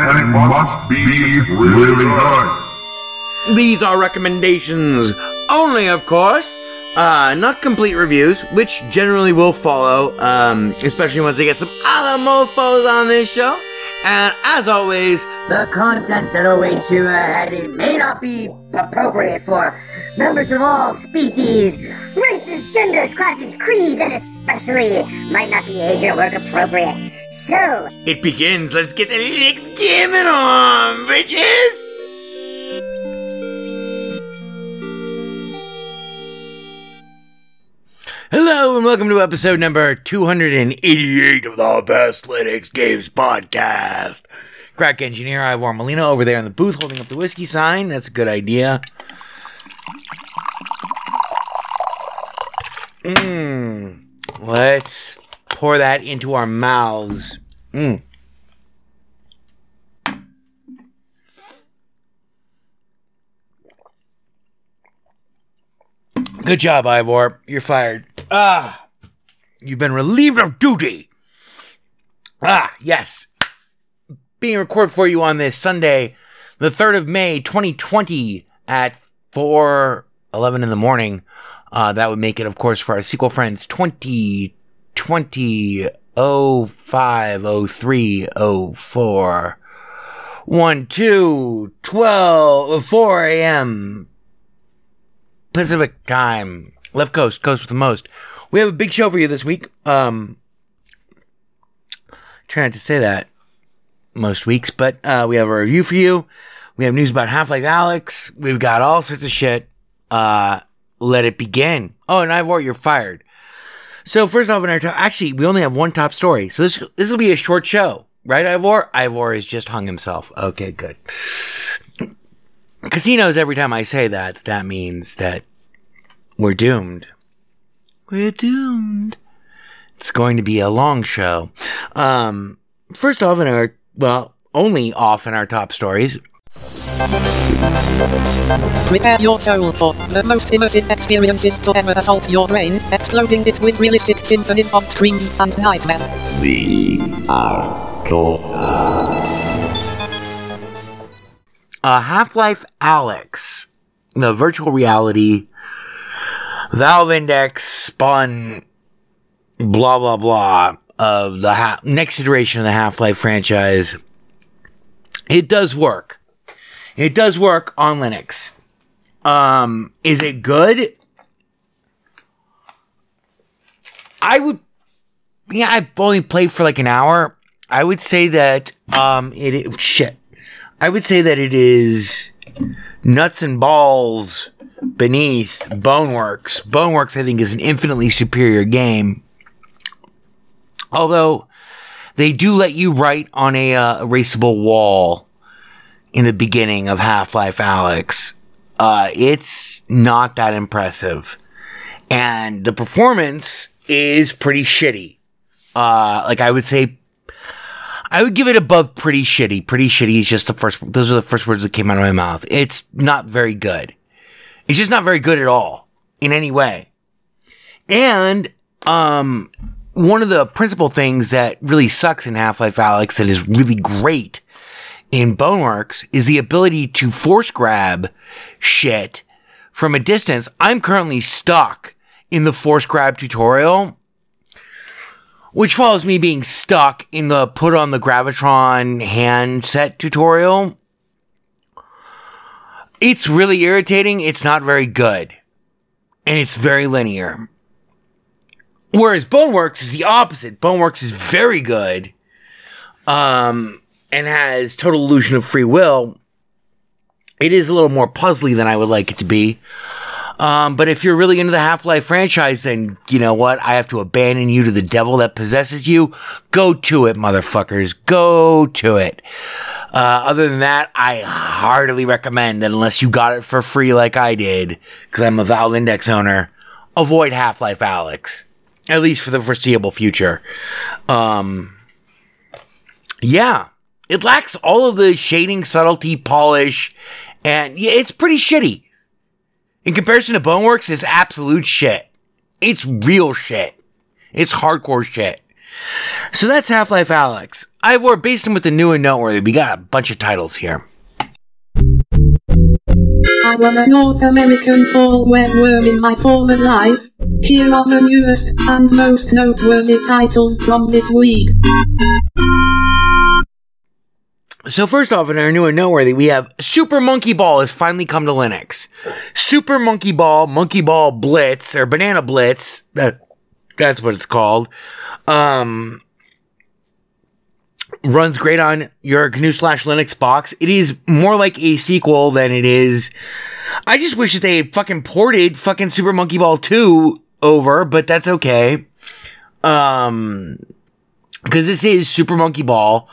and it must be really good. These are recommendations only, of course. Uh, not complete reviews, which generally will follow, um, especially once they get some other mofos on this show. And as always, The content that awaits you ahead may not be appropriate for members of all species, races, genders, classes, creeds, and especially might not be age or work appropriate. So, it begins. Let's get the Linux gaming on, bitches! Hello and welcome to episode number 288 of the Best Linux Games Podcast. Crack engineer Ivor Molina over there in the booth holding up the whiskey sign. That's a good idea. Mmm. Let's pour that into our mouths. Mmm. Good job, Ivor. You're fired. Ah. You've been relieved of duty. Ah, yes. Being recorded for you on this Sunday, the 3rd of May, 2020 at 4 11 in the morning. Uh, that would make it, of course, for our sequel friends 2020 05 03 04 1 2 12 4 a.m. Pacific time. Left coast, coast with the most. We have a big show for you this week. Um, try not to say that most weeks, but uh, we have a review for you. We have news about Half Life Alyx. We've got all sorts of shit. Uh, let it begin. Oh, and Ivor, you're fired. So first off, in our top, actually, we only have one top story. So this this will be a short show, right, Ivor? Ivor has just hung himself. Okay, good. Casinos. Every time I say that, that means that we're doomed. We're doomed. It's going to be a long show. Um, first off, in our well, only off in our top stories. Prepare your soul for the most immersive experiences to ever assault your brain, exploding it with realistic symphonies of screams and nightmare. uh, Half Life Alyx, the virtual reality Valve Index spun blah blah blah of the ha- next iteration of the Half Life franchise. It does work. It does work on Linux. Um, is it good? I would. Yeah, I've only played for like an hour. I would say that um, it, it shit. I would say that it is nuts and balls beneath Boneworks. Boneworks, I think, is an infinitely superior game. Although they do let you write on a uh, erasable wall in the beginning of Half Life Alyx. Uh, it's not that impressive. And the performance is pretty shitty. Uh, like I would say, I would give it above pretty shitty. Pretty shitty is just the first, those are the first words that came out of my mouth. It's not very good. It's just not very good at all in any way. And, um, one of the principal things that really sucks in Half-Life Alyx that is really great in Boneworks is the ability to force grab shit from a distance. I'm currently stuck in the force grab tutorial, which follows me being stuck in the put on the Gravitron handset tutorial. It's really irritating. It's not very good. And it's very linear. Whereas Boneworks is the opposite. Boneworks is very good. Um, and has total illusion of free will. It is a little more puzzly than I would like it to be. Um, but if you're really into the Half Life franchise, then you know what? I have to abandon you to the devil that possesses you. Go to it, motherfuckers. Go to it. Uh, other than that, I heartily recommend that unless you got it for free like I did, because I'm a Valve Index owner, avoid Half Life Alyx. At least for the foreseeable future. Um, yeah. It lacks all of the shading, subtlety, polish, and yeah, it's pretty shitty. In comparison to Boneworks, it's absolute shit. It's real shit. It's hardcore shit. So that's Half Life Alyx. Ivor, based on with the new and noteworthy, we got a bunch of titles here. I was a North American fall worm in my former life. Here are the newest and most noteworthy titles from this week. So first off, in our new and noteworthy, we have Super Monkey Ball has finally come to Linux. Super Monkey Ball, Monkey Ball Blitz, or Banana Blitz, that, that's what it's called. Um, runs great on your GNU slash Linux box. It is more like a sequel than it is. I just wish that they fucking ported fucking Super Monkey Ball 2 over, but that's okay. Um, cause this is Super Monkey Ball,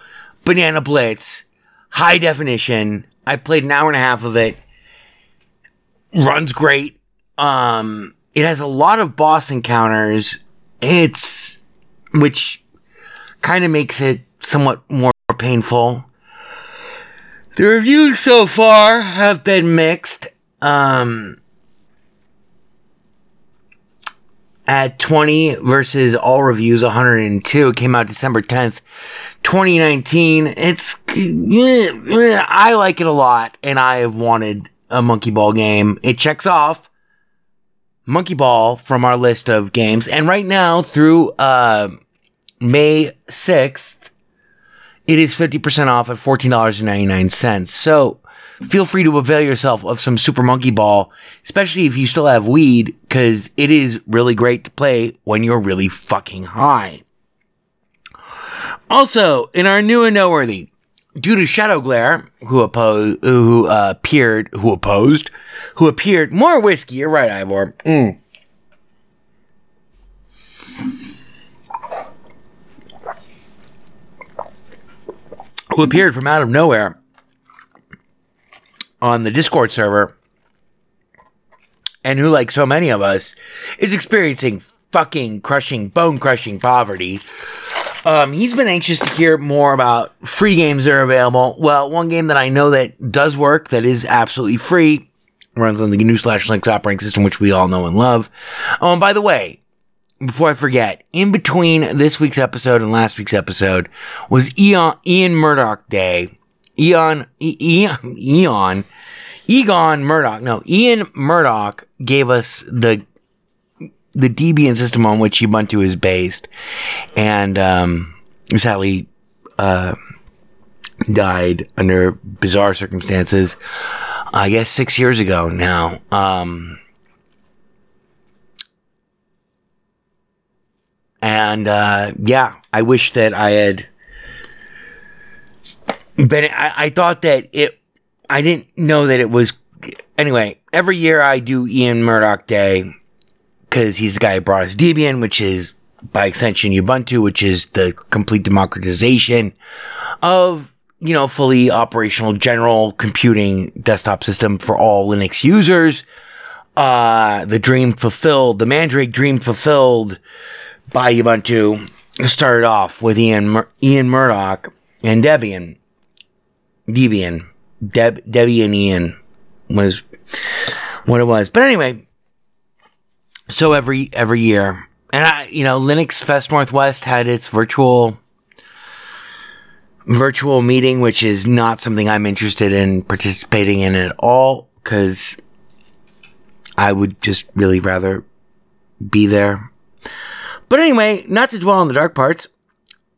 Banana Blitz, high definition. I played an hour and a half of it. Runs great. Um, it has a lot of boss encounters. It's, which kind of makes it somewhat more painful. The reviews so far have been mixed. Um, at 20 versus all reviews 102 it came out December 10th 2019 it's I like it a lot and I have wanted a monkey ball game. It checks off monkey ball from our list of games and right now through uh, May 6th it is 50% off at $14.99 so feel free to avail yourself of some Super Monkey Ball, especially if you still have weed, because it is really great to play when you're really fucking high. Also, in our new and noteworthy, due to Shadow Glare, who opposed, who uh, appeared, who opposed, who appeared, more whiskey. You're right, Ivor. Mm. Who appeared from out of nowhere on the Discord server, and who, like so many of us, is experiencing fucking crushing, bone crushing poverty. Um, he's been anxious to hear more about free games that are available. Well, one game that I know that does work, that is absolutely free, runs on the GNU slash Linux operating system, which we all know and love. Oh, and by the way, before I forget, in between this week's episode and last week's episode was Ian, Ian Murdock Day. Eon, e- Eon, Eon, Egon Murdock. No, Ian Murdock gave us the the Debian system on which Ubuntu is based, and um, sadly uh, died under bizarre circumstances. I guess six years ago now. Um, and uh, yeah, I wish that I had but I, I thought that it, I didn't know that it was, anyway, every year I do Ian Murdock Day because he's the guy who brought us Debian, which is by extension Ubuntu, which is the complete democratization of, you know, fully operational general computing desktop system for all Linux users. Uh, the dream fulfilled, the Mandrake dream fulfilled by Ubuntu started off with Ian, Mur- Ian Murdock and Debian. Debian. Deb, Debbie and Ian was what it was. But anyway, so every, every year, and I, you know, Linux Fest Northwest had its virtual, virtual meeting, which is not something I'm interested in participating in at all, cause I would just really rather be there. But anyway, not to dwell on the dark parts,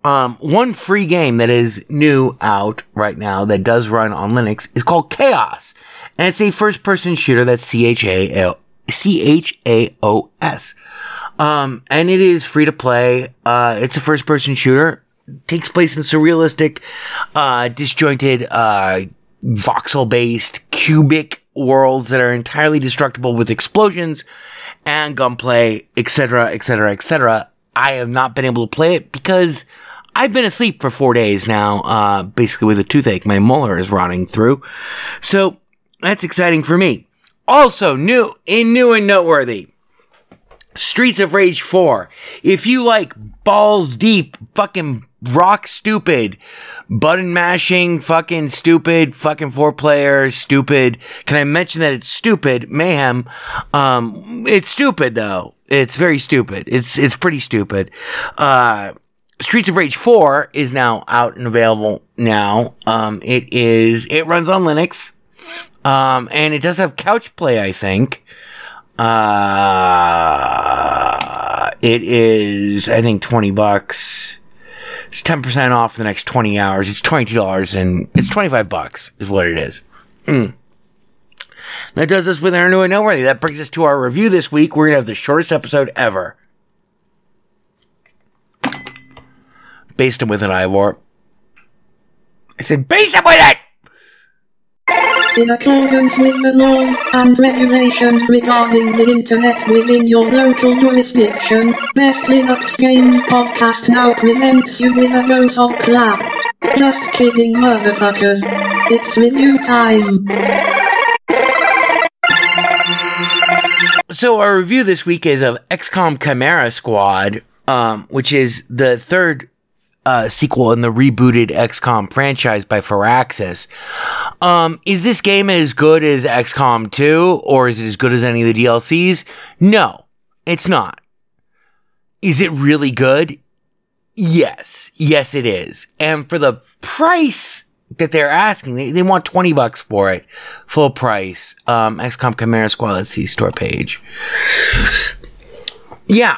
um, one free game that is new out right now that does run on Linux is called Chaos. And it's a first person shooter that's C-H-A-O, C-H-A-O-S. Um, and it is free to play. Uh, it's a first person shooter. takes place in surrealistic, uh, disjointed, uh, voxel based cubic worlds that are entirely destructible with explosions and gunplay, etc., etc., etc. I have not been able to play it because I've been asleep for four days now, uh, basically with a toothache. My molar is rotting through. So that's exciting for me. Also, new, in new and noteworthy, Streets of Rage 4. If you like balls deep, fucking rock stupid, button mashing, fucking stupid, fucking four player, stupid. Can I mention that it's stupid? Mayhem. Um, it's stupid though. It's very stupid. It's, it's pretty stupid. Uh, Streets of Rage 4 is now out and available now. Um, it is, it runs on Linux. Um, and it does have couch play, I think. Uh, it is, I think, 20 bucks. It's 10% off the next 20 hours. It's $22 and it's 25 bucks is what it is. Mm. That does us with our new and noteworthy. That brings us to our review this week. We're going to have the shortest episode ever. Based him with an eye warp. I said, base him with it! In accordance with the laws and regulations regarding the internet within your local jurisdiction, Best Linux Games Podcast now presents you with a dose of clap. Just kidding, motherfuckers. It's review time. So our review this week is of XCOM Chimera Squad, um, which is the third uh, sequel in the rebooted XCOM franchise by Firaxis. Um, is this game as good as XCOM 2, or is it as good as any of the DLCs? No, it's not. Is it really good? Yes, yes, it is. And for the price that they're asking, they, they want 20 bucks for it. Full price. Um, XCOM Chimera Squad, let's see, store page. Yeah.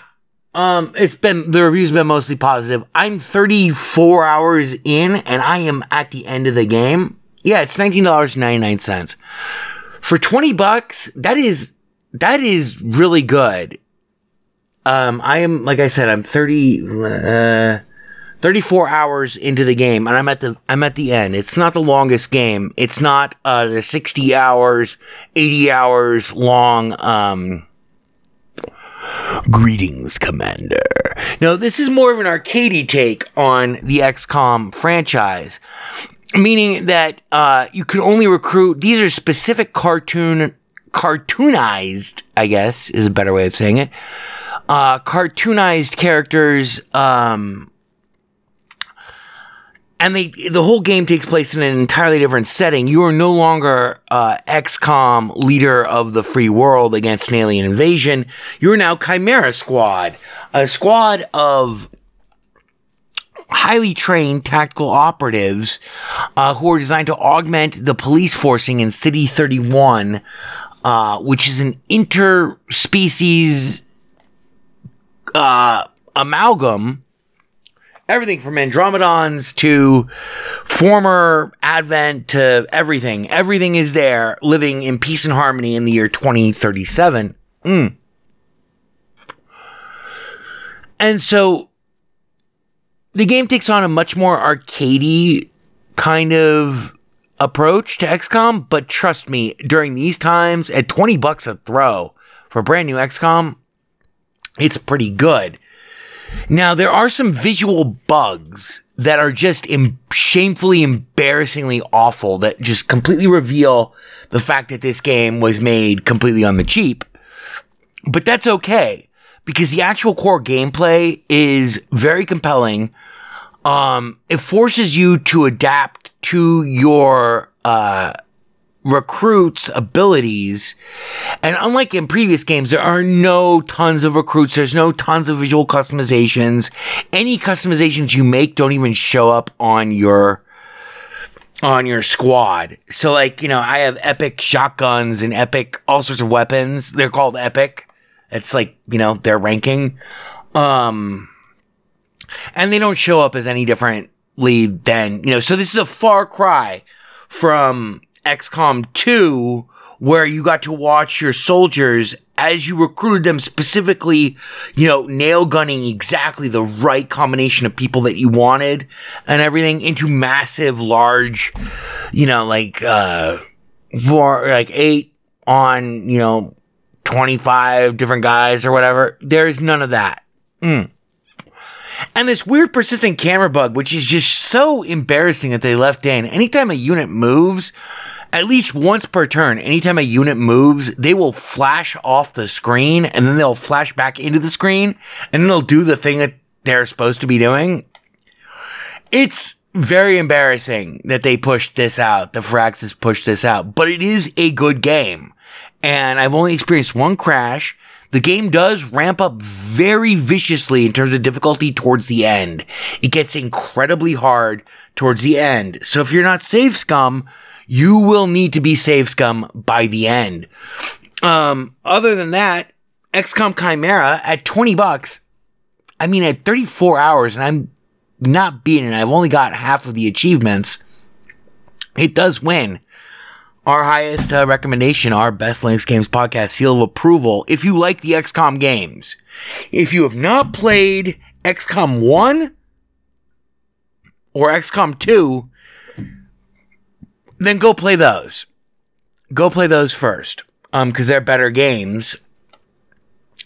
Um, it's been, the review's been mostly positive. I'm 34 hours in and I am at the end of the game. Yeah, it's $19.99. For 20 bucks, that is, that is really good. Um, I am, like I said, I'm 30, uh, 34 hours into the game and I'm at the, I'm at the end. It's not the longest game. It's not, uh, the 60 hours, 80 hours long, um, Greetings, Commander. Now, this is more of an arcadey take on the XCOM franchise, meaning that uh, you can only recruit. These are specific cartoon, cartoonized. I guess is a better way of saying it. Uh, cartoonized characters. Um, and they the whole game takes place in an entirely different setting. You are no longer uh, XCOM leader of the free world against an alien invasion. You are now Chimera Squad, a squad of highly trained tactical operatives uh, who are designed to augment the police forcing in City 31, uh, which is an interspecies uh, amalgam everything from Andromedons to former Advent to everything. Everything is there living in peace and harmony in the year 2037. Mm. And so the game takes on a much more arcadey kind of approach to XCOM, but trust me, during these times, at 20 bucks a throw for a brand new XCOM, it's pretty good. Now, there are some visual bugs that are just shamefully, embarrassingly awful that just completely reveal the fact that this game was made completely on the cheap. But that's okay because the actual core gameplay is very compelling. Um, it forces you to adapt to your, uh, recruits abilities. And unlike in previous games, there are no tons of recruits. There's no tons of visual customizations. Any customizations you make don't even show up on your on your squad. So like, you know, I have epic shotguns and epic all sorts of weapons. They're called epic. It's like, you know, their ranking. Um and they don't show up as any differently than, you know, so this is a far cry from XCOM 2 where you got to watch your soldiers as you recruited them specifically, you know, nail gunning exactly the right combination of people that you wanted and everything into massive, large, you know, like, uh, for like eight on, you know, 25 different guys or whatever. There's none of that. Mm. And this weird persistent camera bug, which is just so embarrassing that they left in. Anytime a unit moves, at least once per turn, anytime a unit moves, they will flash off the screen and then they'll flash back into the screen and then they'll do the thing that they're supposed to be doing. It's very embarrassing that they pushed this out. The Firaxis pushed this out, but it is a good game. And I've only experienced one crash. The game does ramp up very viciously in terms of difficulty towards the end. It gets incredibly hard towards the end. So if you're not save scum, you will need to be save scum by the end. Um, other than that, XCOM Chimera at 20 bucks, I mean, at 34 hours, and I'm not beating I've only got half of the achievements. It does win our highest uh, recommendation, our Best Linux Games podcast seal of approval. If you like the XCOM games, if you have not played XCOM 1 or XCOM 2, then go play those. Go play those first. Um, cause they're better games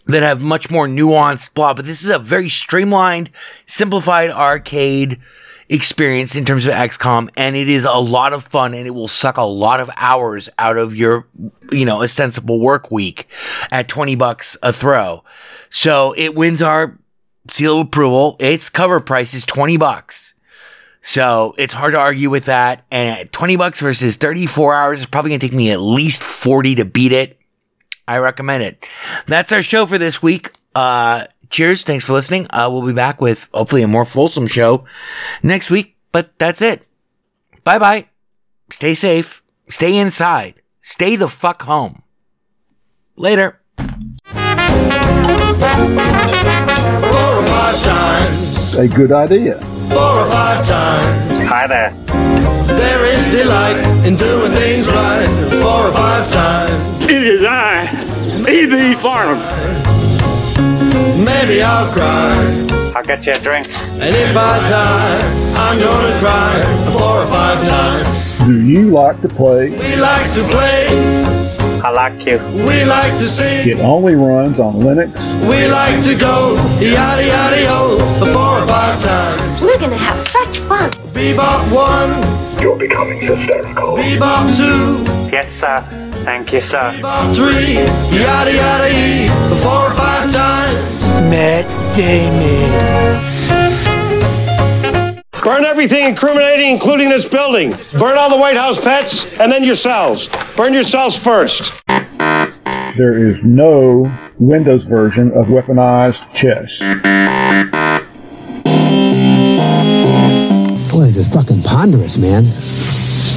that have much more nuanced plot, but this is a very streamlined, simplified arcade experience in terms of XCOM, and it is a lot of fun and it will suck a lot of hours out of your, you know, ostensible work week at 20 bucks a throw. So it wins our seal of approval. Its cover price is 20 bucks. So it's hard to argue with that. And at 20 bucks versus 34 hours, is probably going to take me at least 40 to beat it. I recommend it. That's our show for this week. Uh, cheers. Thanks for listening. Uh, we'll be back with hopefully a more fulsome show next week, but that's it. Bye bye. Stay safe. Stay inside. Stay the fuck home. Later. Four or five times, A good idea. four or five times. Hi there. There is delight in doing things right. Four or five times. It is I, E.B. Farnham. Maybe I'll cry. I'll get you a drink. And if I die, I'm gonna try four or five times. Do you like to play? We like to play, I like you. we like to sing, It only runs on Linux. we like to go yada yada yo four or five times. We're gonna have such fun. Bebop one, You're becoming hysterical. bebop two, Yes, sir. Thank you, sir. bebop three, yada yada e four or five times. Burn everything incriminating, including this building. Burn all the White House pets, and then yourselves. Burn yourselves first. There is no Windows version of weaponized chess. Boy, this is fucking ponderous, man.